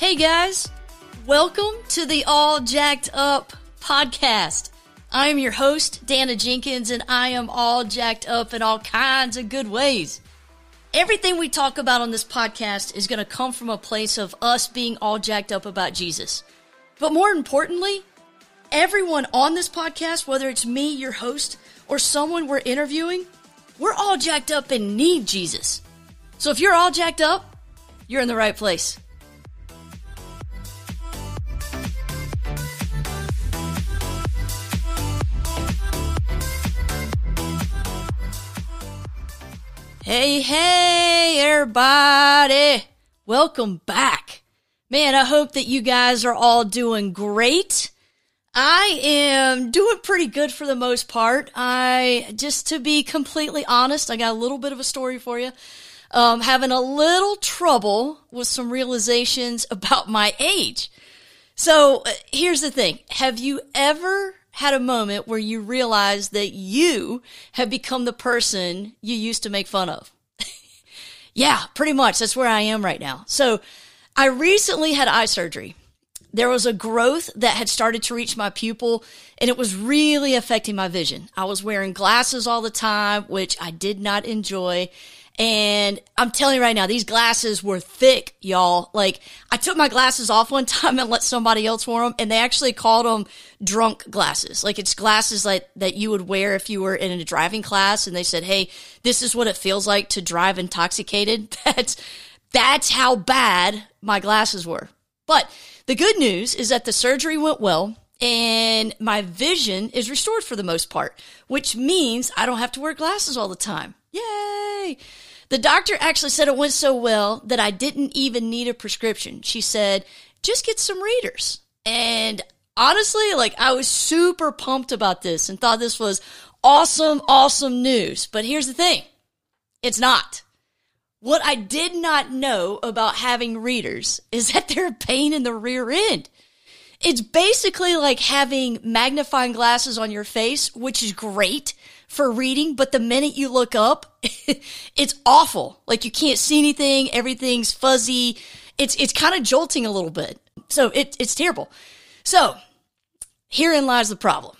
Hey guys, welcome to the All Jacked Up podcast. I am your host, Dana Jenkins, and I am all jacked up in all kinds of good ways. Everything we talk about on this podcast is going to come from a place of us being all jacked up about Jesus. But more importantly, everyone on this podcast, whether it's me, your host, or someone we're interviewing, we're all jacked up and need Jesus. So if you're all jacked up, you're in the right place. Hey, hey, everybody. Welcome back. Man, I hope that you guys are all doing great. I am doing pretty good for the most part. I, just to be completely honest, I got a little bit of a story for you. Um, having a little trouble with some realizations about my age. So uh, here's the thing. Have you ever had a moment where you realize that you have become the person you used to make fun of? yeah, pretty much. That's where I am right now. So I recently had eye surgery there was a growth that had started to reach my pupil and it was really affecting my vision. I was wearing glasses all the time, which I did not enjoy. And I'm telling you right now, these glasses were thick, y'all. Like, I took my glasses off one time and let somebody else wear them, and they actually called them drunk glasses. Like, it's glasses like that you would wear if you were in a driving class, and they said, "Hey, this is what it feels like to drive intoxicated." That's that's how bad my glasses were. But the good news is that the surgery went well and my vision is restored for the most part, which means I don't have to wear glasses all the time. Yay! The doctor actually said it went so well that I didn't even need a prescription. She said, just get some readers. And honestly, like I was super pumped about this and thought this was awesome, awesome news. But here's the thing it's not. What I did not know about having readers is that they're a pain in the rear end. It's basically like having magnifying glasses on your face, which is great for reading, but the minute you look up, it's awful. Like you can't see anything, everything's fuzzy. It's it's kind of jolting a little bit. So it, it's terrible. So herein lies the problem.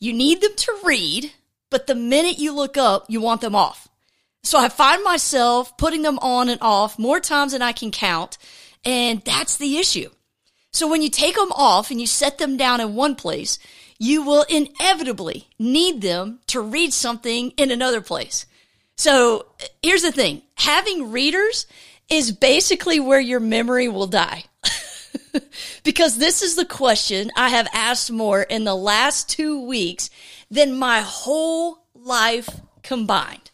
You need them to read, but the minute you look up, you want them off. So I find myself putting them on and off more times than I can count. And that's the issue. So when you take them off and you set them down in one place, you will inevitably need them to read something in another place. So here's the thing. Having readers is basically where your memory will die. because this is the question I have asked more in the last two weeks than my whole life combined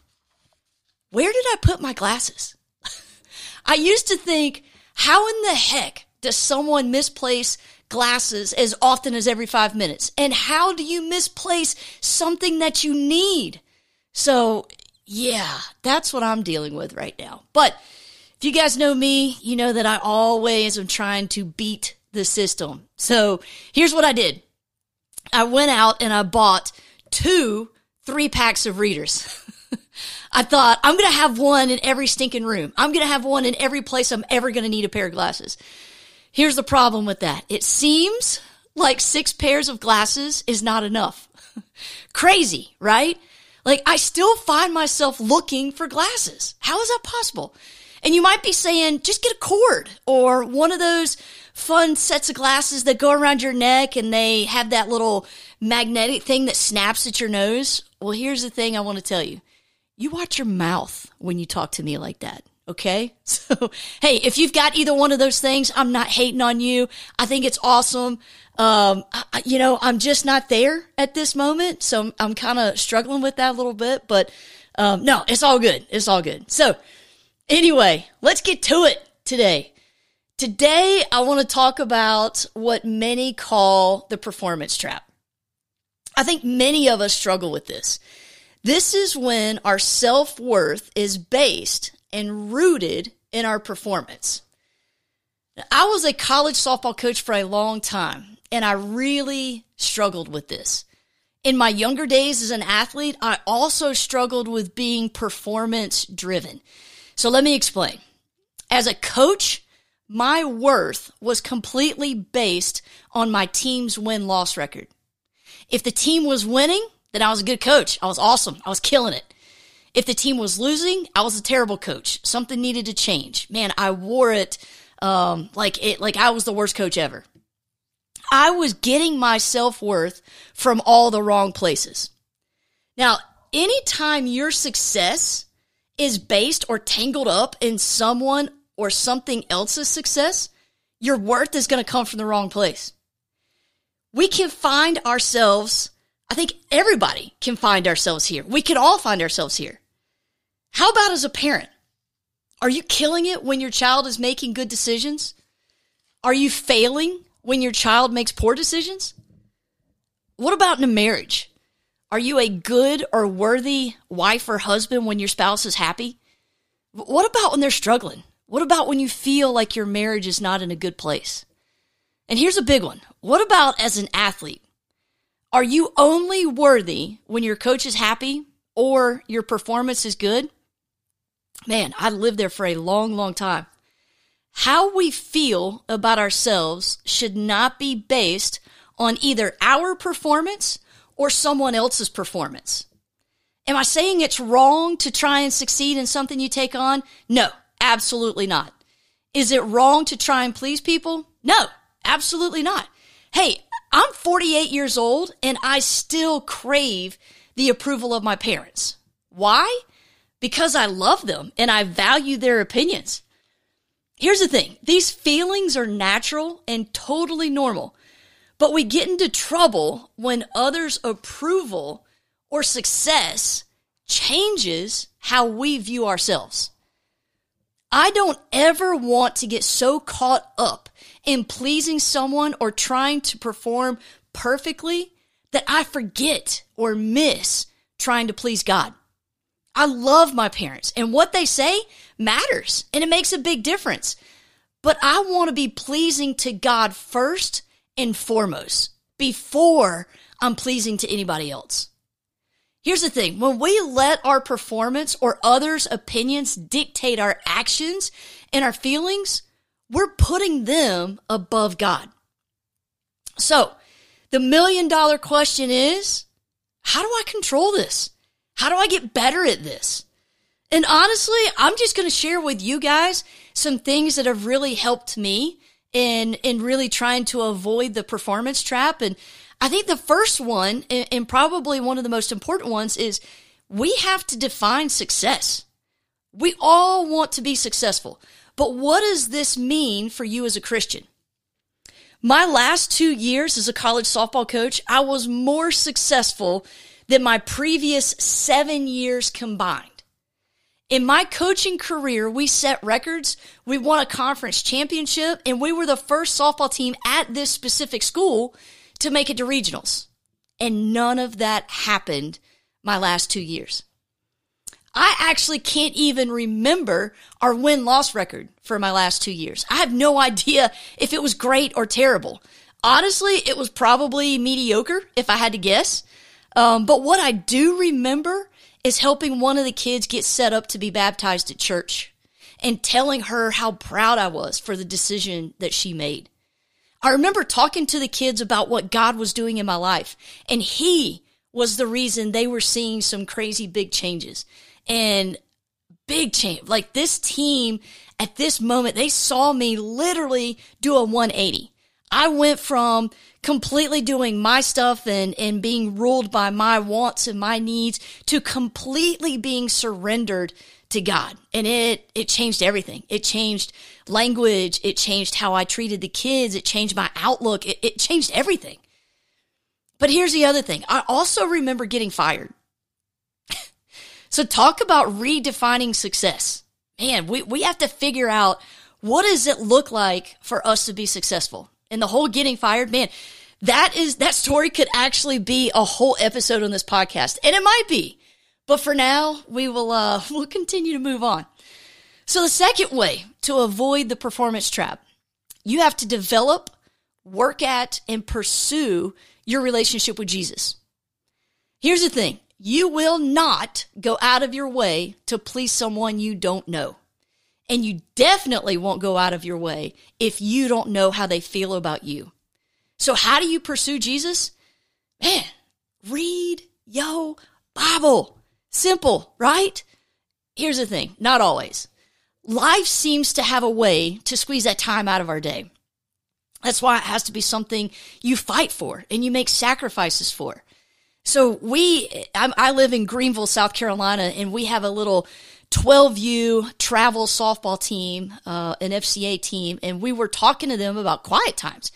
where did I put my glasses? I used to think, how in the heck does someone misplace glasses as often as every five minutes? And how do you misplace something that you need? So, yeah, that's what I'm dealing with right now. But if you guys know me, you know that I always am trying to beat the system. So here's what I did I went out and I bought two three packs of readers. I thought, I'm going to have one in every stinking room. I'm going to have one in every place I'm ever going to need a pair of glasses. Here's the problem with that. It seems like six pairs of glasses is not enough. Crazy, right? Like I still find myself looking for glasses. How is that possible? And you might be saying, just get a cord or one of those fun sets of glasses that go around your neck and they have that little magnetic thing that snaps at your nose. Well, here's the thing I want to tell you you watch your mouth when you talk to me like that. Okay. So, hey, if you've got either one of those things, I'm not hating on you. I think it's awesome. Um, I, you know, I'm just not there at this moment. So I'm, I'm kind of struggling with that a little bit, but, um, no, it's all good. It's all good. So anyway, let's get to it today. Today, I want to talk about what many call the performance trap. I think many of us struggle with this. This is when our self worth is based and rooted in our performance. I was a college softball coach for a long time, and I really struggled with this. In my younger days as an athlete, I also struggled with being performance driven. So let me explain. As a coach, my worth was completely based on my team's win loss record. If the team was winning, then I was a good coach. I was awesome. I was killing it. If the team was losing, I was a terrible coach. Something needed to change. Man, I wore it um, like it like I was the worst coach ever. I was getting my self worth from all the wrong places. Now, anytime your success is based or tangled up in someone or something else's success, your worth is going to come from the wrong place. We can find ourselves, I think everybody can find ourselves here. We can all find ourselves here. How about as a parent? Are you killing it when your child is making good decisions? Are you failing when your child makes poor decisions? What about in a marriage? Are you a good or worthy wife or husband when your spouse is happy? What about when they're struggling? What about when you feel like your marriage is not in a good place? And here's a big one. What about as an athlete? Are you only worthy when your coach is happy or your performance is good? Man, I lived there for a long, long time. How we feel about ourselves should not be based on either our performance or someone else's performance. Am I saying it's wrong to try and succeed in something you take on? No, absolutely not. Is it wrong to try and please people? No, absolutely not. Hey, I'm 48 years old and I still crave the approval of my parents. Why? Because I love them and I value their opinions. Here's the thing these feelings are natural and totally normal. But we get into trouble when others' approval or success changes how we view ourselves. I don't ever want to get so caught up in pleasing someone or trying to perform perfectly that I forget or miss trying to please God. I love my parents and what they say matters and it makes a big difference. But I want to be pleasing to God first and foremost before I'm pleasing to anybody else. Here's the thing when we let our performance or others' opinions dictate our actions and our feelings, we're putting them above God. So, the million dollar question is how do I control this? How do I get better at this? And honestly, I'm just going to share with you guys some things that have really helped me in in really trying to avoid the performance trap and I think the first one and probably one of the most important ones is we have to define success. We all want to be successful. But what does this mean for you as a Christian? My last 2 years as a college softball coach, I was more successful than my previous 7 years combined. In my coaching career, we set records. We won a conference championship and we were the first softball team at this specific school to make it to regionals. And none of that happened my last two years. I actually can't even remember our win loss record for my last two years. I have no idea if it was great or terrible. Honestly, it was probably mediocre if I had to guess. Um, but what I do remember is helping one of the kids get set up to be baptized at church and telling her how proud I was for the decision that she made. I remember talking to the kids about what God was doing in my life, and He was the reason they were seeing some crazy big changes and big change. Like this team at this moment, they saw me literally do a 180. I went from completely doing my stuff and, and being ruled by my wants and my needs to completely being surrendered to God. And it, it changed everything. It changed language. It changed how I treated the kids. It changed my outlook. It, it changed everything. But here's the other thing. I also remember getting fired. so talk about redefining success. Man, we, we have to figure out what does it look like for us to be successful? And the whole getting fired, man, that is that story could actually be a whole episode on this podcast. And it might be. But for now we will uh we'll continue to move on. So the second way to avoid the performance trap you have to develop work at and pursue your relationship with jesus. Here's the thing. You will not go out of your way to please someone you don't know And you definitely won't go out of your way if you don't know how they feel about you. So how do you pursue Jesus? Man, read yo Bible. Simple, right? Here's the thing, not always. Life seems to have a way to squeeze that time out of our day. That's why it has to be something you fight for and you make sacrifices for. So we, I, I live in Greenville, South Carolina, and we have a little 12U travel softball team, uh, an FCA team, and we were talking to them about quiet times.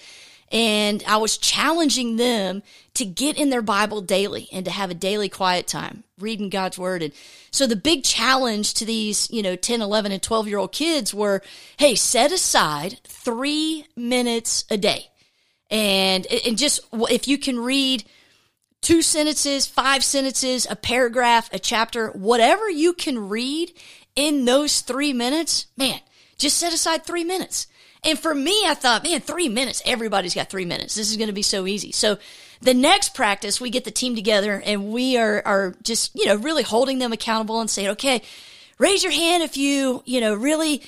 And I was challenging them to get in their Bible daily and to have a daily quiet time, reading God's word. And so the big challenge to these, you know, 10, 11, and 12 year old kids were, hey, set aside three minutes a day. And, and just if you can read two sentences, five sentences, a paragraph, a chapter, whatever you can read in those three minutes, man, just set aside three minutes. And for me, I thought, man, three minutes. Everybody's got three minutes. This is going to be so easy. So the next practice, we get the team together and we are, are just, you know, really holding them accountable and saying, okay, raise your hand if you, you know, really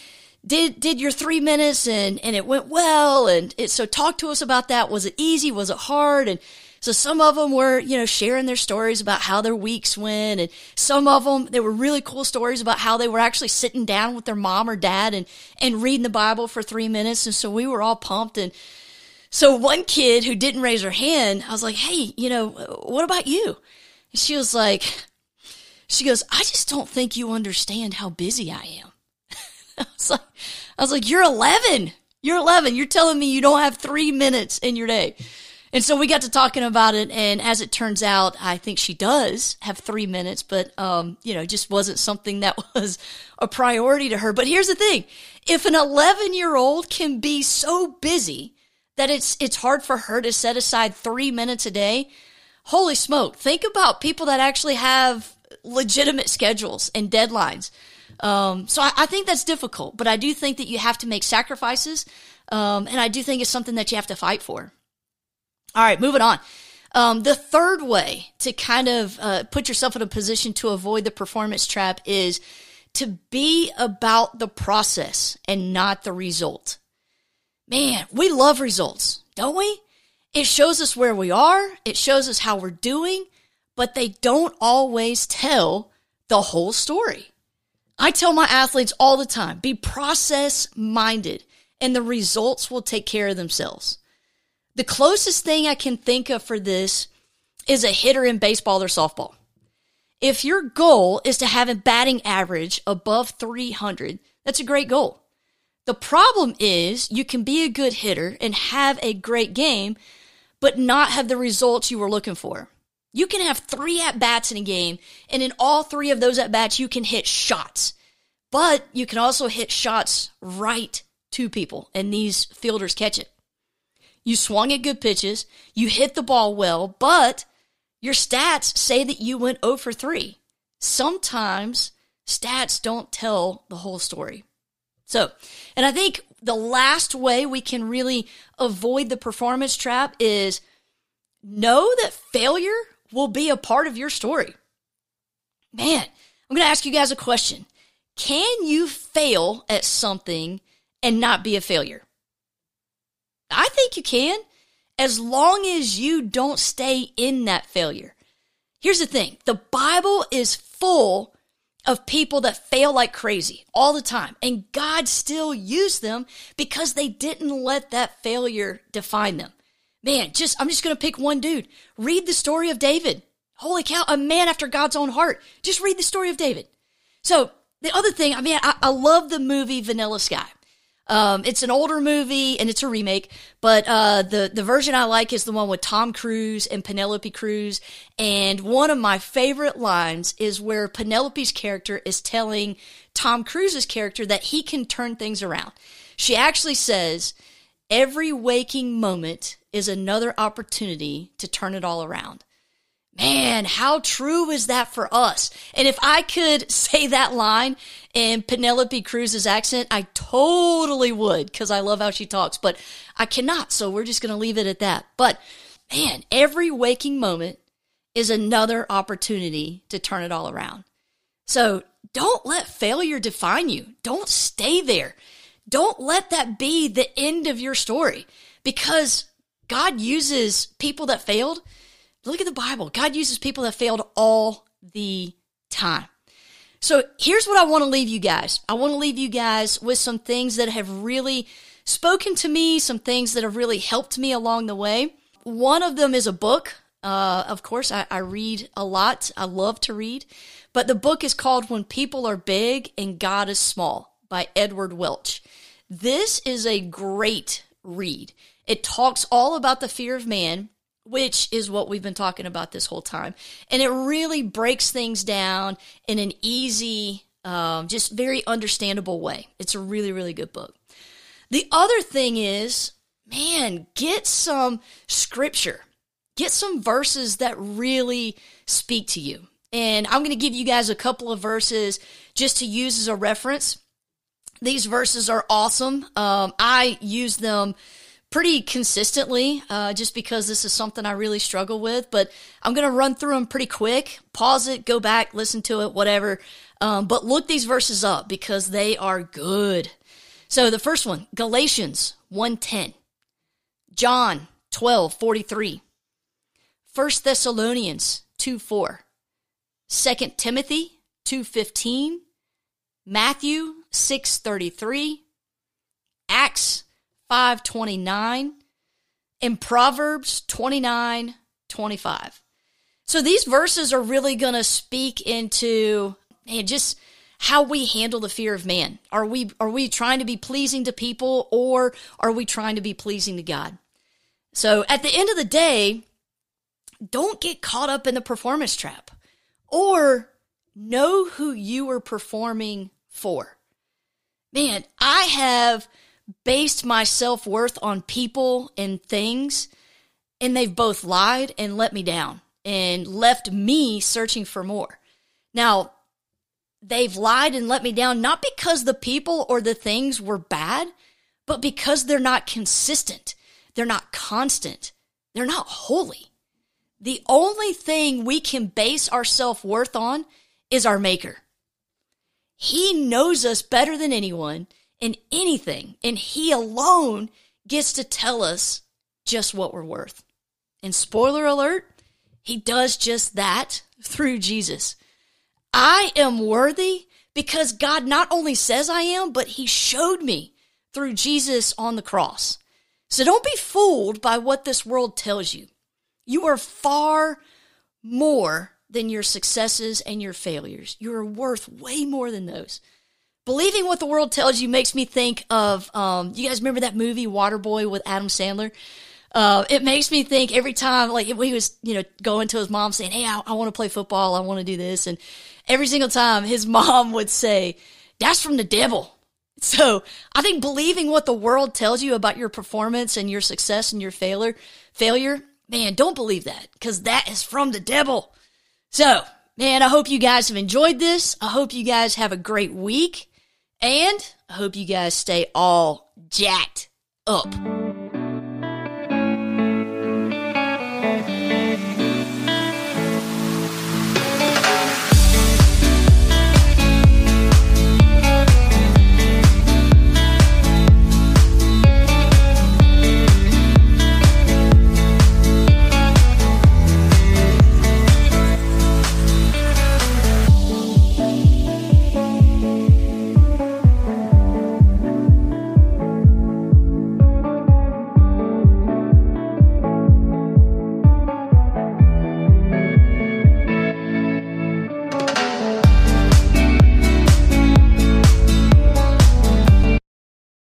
did, did your three minutes and, and it went well. And it, so talk to us about that. Was it easy? Was it hard? And so some of them were, you know, sharing their stories about how their weeks went. And some of them, there were really cool stories about how they were actually sitting down with their mom or dad and, and reading the Bible for three minutes. And so we were all pumped. And so one kid who didn't raise her hand, I was like, Hey, you know, what about you? And she was like, she goes, I just don't think you understand how busy I am. I was like, I was like, you're 11. You're 11. You're telling me you don't have three minutes in your day. And so we got to talking about it, and as it turns out, I think she does have three minutes, but um, you know, just wasn't something that was a priority to her. But here's the thing: if an 11 year old can be so busy that it's it's hard for her to set aside three minutes a day, holy smoke! Think about people that actually have legitimate schedules and deadlines. Um, so I, I, think that's difficult, but I do think that you have to make sacrifices, um, and I do think it's something that you have to fight for. All right, moving on. Um, the third way to kind of uh, put yourself in a position to avoid the performance trap is to be about the process and not the result. Man, we love results, don't we? It shows us where we are, it shows us how we're doing, but they don't always tell the whole story. I tell my athletes all the time be process minded, and the results will take care of themselves. The closest thing I can think of for this is a hitter in baseball or softball. If your goal is to have a batting average above 300, that's a great goal. The problem is you can be a good hitter and have a great game, but not have the results you were looking for. You can have three at bats in a game, and in all three of those at bats, you can hit shots. But you can also hit shots right to people, and these fielders catch it. You swung at good pitches. You hit the ball well, but your stats say that you went 0 for 3. Sometimes stats don't tell the whole story. So, and I think the last way we can really avoid the performance trap is know that failure will be a part of your story. Man, I'm going to ask you guys a question. Can you fail at something and not be a failure? I think you can, as long as you don't stay in that failure. Here's the thing the Bible is full of people that fail like crazy all the time, and God still used them because they didn't let that failure define them. Man, just I'm just going to pick one dude. Read the story of David. Holy cow, a man after God's own heart. Just read the story of David. So, the other thing, I mean, I, I love the movie Vanilla Sky. Um, it's an older movie and it's a remake, but uh, the the version I like is the one with Tom Cruise and Penelope Cruz. And one of my favorite lines is where Penelope's character is telling Tom Cruise's character that he can turn things around. She actually says, "Every waking moment is another opportunity to turn it all around." Man, how true is that for us? And if I could say that line in Penelope Cruz's accent, I totally would because I love how she talks, but I cannot. So we're just going to leave it at that. But man, every waking moment is another opportunity to turn it all around. So don't let failure define you. Don't stay there. Don't let that be the end of your story because God uses people that failed. Look at the Bible. God uses people that failed all the time. So here's what I want to leave you guys. I want to leave you guys with some things that have really spoken to me, some things that have really helped me along the way. One of them is a book. Uh, of course, I, I read a lot. I love to read. But the book is called When People Are Big and God is Small by Edward Welch. This is a great read. It talks all about the fear of man, which is what we've been talking about this whole time. And it really breaks things down in an easy, um, just very understandable way. It's a really, really good book. The other thing is, man, get some scripture, get some verses that really speak to you. And I'm going to give you guys a couple of verses just to use as a reference. These verses are awesome. Um, I use them pretty consistently uh, just because this is something I really struggle with. But I'm going to run through them pretty quick. Pause it, go back, listen to it, whatever. Um, but look these verses up because they are good. So the first one, Galatians 1:10, John 12:43, 1 Thessalonians 2:4, 2 Timothy 2:15, Matthew 6:33, Acts 5:29, and Proverbs 29:25. So these verses are really going to speak into man just how we handle the fear of man. Are we are we trying to be pleasing to people or are we trying to be pleasing to God? So at the end of the day, don't get caught up in the performance trap or know who you are performing for. Man, I have based my self worth on people and things, and they've both lied and let me down and left me searching for more. Now, they've lied and let me down, not because the people or the things were bad, but because they're not consistent. They're not constant. They're not holy. The only thing we can base our self worth on is our Maker. He knows us better than anyone in anything, and He alone gets to tell us just what we're worth. And spoiler alert, He does just that through Jesus. I am worthy because God not only says I am, but He showed me through Jesus on the cross. So don't be fooled by what this world tells you. You are far more than your successes and your failures. You are worth way more than those. Believing what the world tells you makes me think of, um, you guys remember that movie Waterboy with Adam Sandler? Uh, it makes me think every time, like he was, you know, going to his mom saying, Hey, I, I want to play football. I want to do this. And every single time his mom would say, That's from the devil. So I think believing what the world tells you about your performance and your success and your failure, failure, man, don't believe that because that is from the devil. So, man, I hope you guys have enjoyed this. I hope you guys have a great week and I hope you guys stay all jacked up.